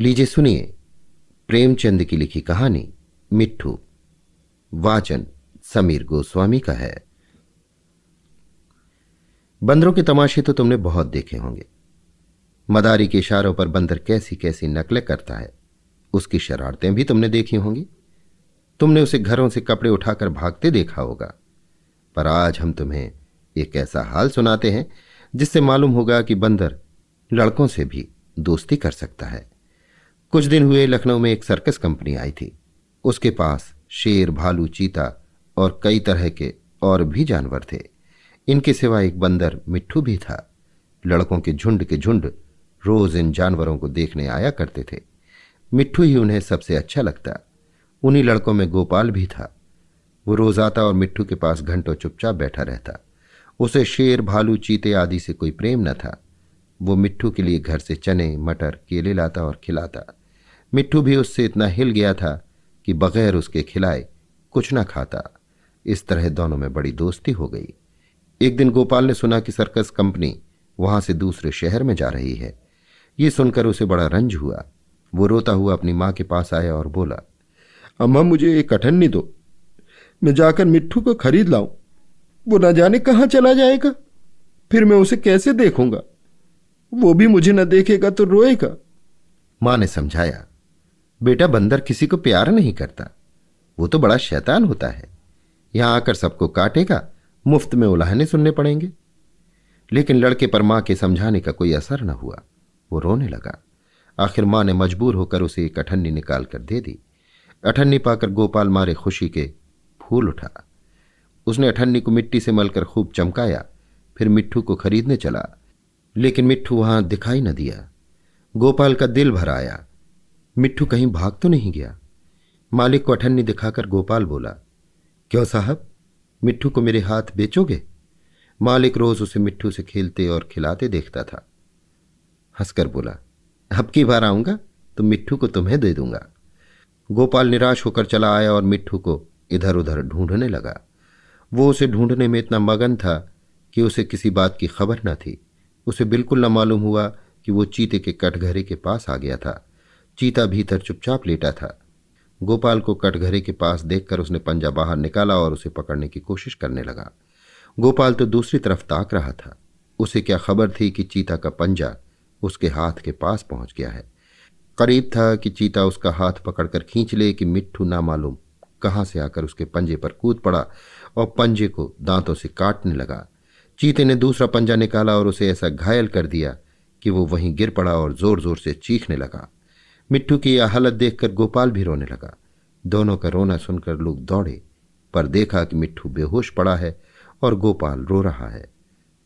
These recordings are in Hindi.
लीजिए, सुनिए। प्रेमचंद की लिखी कहानी, मिट्ठू। वाचन समीर गोस्वामी का है। बंदरों के तमाशे तो तुमने बहुत देखे होंगे। मदारी के इशारों पर बंदर कैसी कैसी नकलें करता है, उसकी शरारतें भी तुमने देखी होंगी। तुमने उसे घरों से कपड़े उठाकर भागते देखा होगा। पर आज हम तुम्हें एक ऐसा हाल सुनाते हैं, जिससे मालूम होगा कि बंदर लड़कों से भी दोस्ती कर सकता है। कुछ दिन हुए लखनऊ में एक सर्कस कंपनी आई थी। उसके पास शेर, भालू, चीता और कई तरह के और भी जानवर थे। इनके सिवा एक बंदर मिट्ठू भी था। लड़कों के झुंड के झुंड रोज इन जानवरों को देखने आया करते थे। मिट्ठू ही उन्हें सबसे अच्छा लगता। उन्हीं लड़कों में गोपाल भी था। वो रोज आता और मिट्ठू के पास घंटों चुपचाप बैठा रहता। उसे शेर, भालू, चीते आदि से कोई प्रेम न था। वो मिट्ठू के लिए घर से चने, मटर, केले लाता और खिलाता। मिट्ठू भी उससे इतना हिल गया था कि बगैर उसके खिलाए कुछ ना खाता। इस तरह दोनों में बड़ी दोस्ती हो गई। एक दिन गोपाल ने सुना कि सर्कस कंपनी वहाँ से दूसरे शहर में जा रही है। ये सुनकर उसे बड़ा रंज हुआ। वो रोता हुआ अपनी माँ के पास आया और बोला, अम्मा, मुझे एक अठन्नी दो। मैं जाकर मिट्टू को खरीद लाऊं। वो न जाने कहाँ चला जाएगा। फिर मैं उसे कैसे देखूँगा? वो भी मुझे न देखेगा तो रोएगा। माँ ने समझाया बेटा बंदर किसी को प्यार नहीं करता। वो तो बड़ा शैतान होता है। यहाँ आकर सबको काटेगा, मुफ़्त में उलाहने सुनने पड़ेंगे। लेकिन लड़के पर माँ के समझाने का कोई असर न हुआ। वो रोने लगा। आखिर माँ ने मजबूर होकर उसे एक अठन्नी निकाल कर दे दी। अठन्नी पाकर गोपाल मारे खुशी के फूल उठा। उसने अठन्नी को मिट्टी से मलकर खूब चमकाया। फिर मिट्ठू को खरीदने चला। लेकिन मिट्ठू वहाँ दिखाई न दिया। गोपाल का दिल भर आया। मिट्ठू कहीं भाग तो नहीं गया। मालिक को अठन्नी दिखाकर गोपाल बोला, क्यों साहब? मिट्ठू को मेरे हाथ बेचोगे? मालिक रोज उसे मिट्ठू से खेलते और खिलाते देखता था। हंसकर बोला, अब की बार आऊँगा तो मिट्ठू को तुम्हें दे दूँगा। गोपाल निराश होकर चला आया और मिट्ठू को इधर उधर ढूँढने लगा। वो उसे ढूँढने में इतना मगन था कि उसे किसी बात की खबर न थी। उसे बिल्कुल न मालूम हुआ कि वो चीते के कटघरे के पास आ गया था। चीता भीतर चुपचाप लेटा था। गोपाल को कटघरे के पास देखकर उसने पंजा बाहर निकाला और उसे पकड़ने की कोशिश करने लगा। गोपाल तो दूसरी तरफ़ ताक रहा था। उसे क्या खबर थी कि चीता का पंजा उसके हाथ के पास पहुँच गया है? करीब था कि चीता उसका हाथ पकड़कर खींच ले कि मिट्ठू ना मालूम कहाँ से आकर उसके पंजे पर कूद पड़ा और पंजे को दांतों से काटने लगा। चीते ने दूसरा पंजा निकाला और उसे ऐसा घायल कर दिया कि वो वहीं गिर पड़ा और ज़ोर ज़ोर से चीखने लगा। मिट्टू की यह हालत देखकर गोपाल भी रोने लगा। दोनों का रोना सुनकर लोग दौड़े, पर देखा कि मिट्टू बेहोश पड़ा है और गोपाल रो रहा है।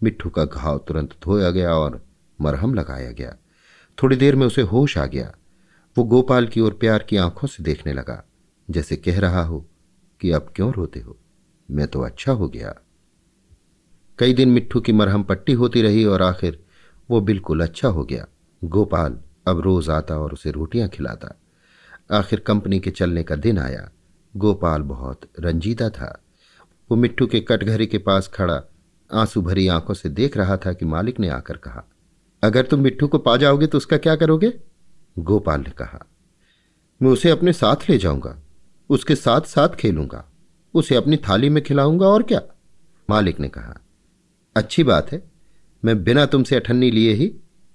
मिट्टू का घाव तुरंत धोया गया और मरहम लगाया गया। थोड़ी देर में उसे होश आ गया। वो गोपाल की ओर प्यार की आँखों से देखने लगा, जैसे कह रहा हो कि अब क्यों रोते हो? मैं तो अच्छा हो गया। कई दिन मिट्टू की मरहम पट्टी होती रही और आखिर वो बिल्कुल अच्छा हो गया। गोपाल अब रोज आता और उसे रोटियाँ खिलाता। आखिर कंपनी के चलने का दिन आया। गोपाल बहुत रंजीदा था। वो मिट्टू के कटघरे के पास खड़ा, आँसू भरी आँखों से देख रहा था कि मालिक ने आकर कहा, अगर तुम मिट्टू को पा जाओगे तो उसका क्या करोगे? गोपाल ने कहा, मैं उसे अपने साथ ले जाऊँगा, उसके साथ साथ खेलूँगा, उसे अपनी थाली में खिलाऊँगा और क्या? मालिक ने कहा, अच्छी बात है, मैं बिना तुमसे अठन्नी लिए ही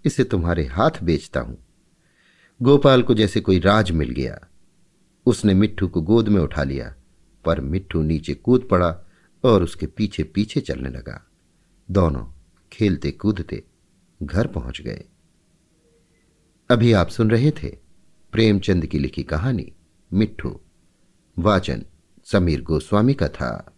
इसे तुम्हारे हाथ बेचता हूँ। गोपाल को जैसे कोई राज मिल गया। उसने मिट्ठू को गोद में उठा लिया, पर मिट्ठू नीचे कूद पड़ा और उसके पीछे पीछे चलने लगा। दोनों खेलते कूदते घर पहुँच गए। अभी आप सुन रहे थे प्रेमचंद की लिखी कहानी मिट्ठू, वाचन समीर गोस्वामी का था।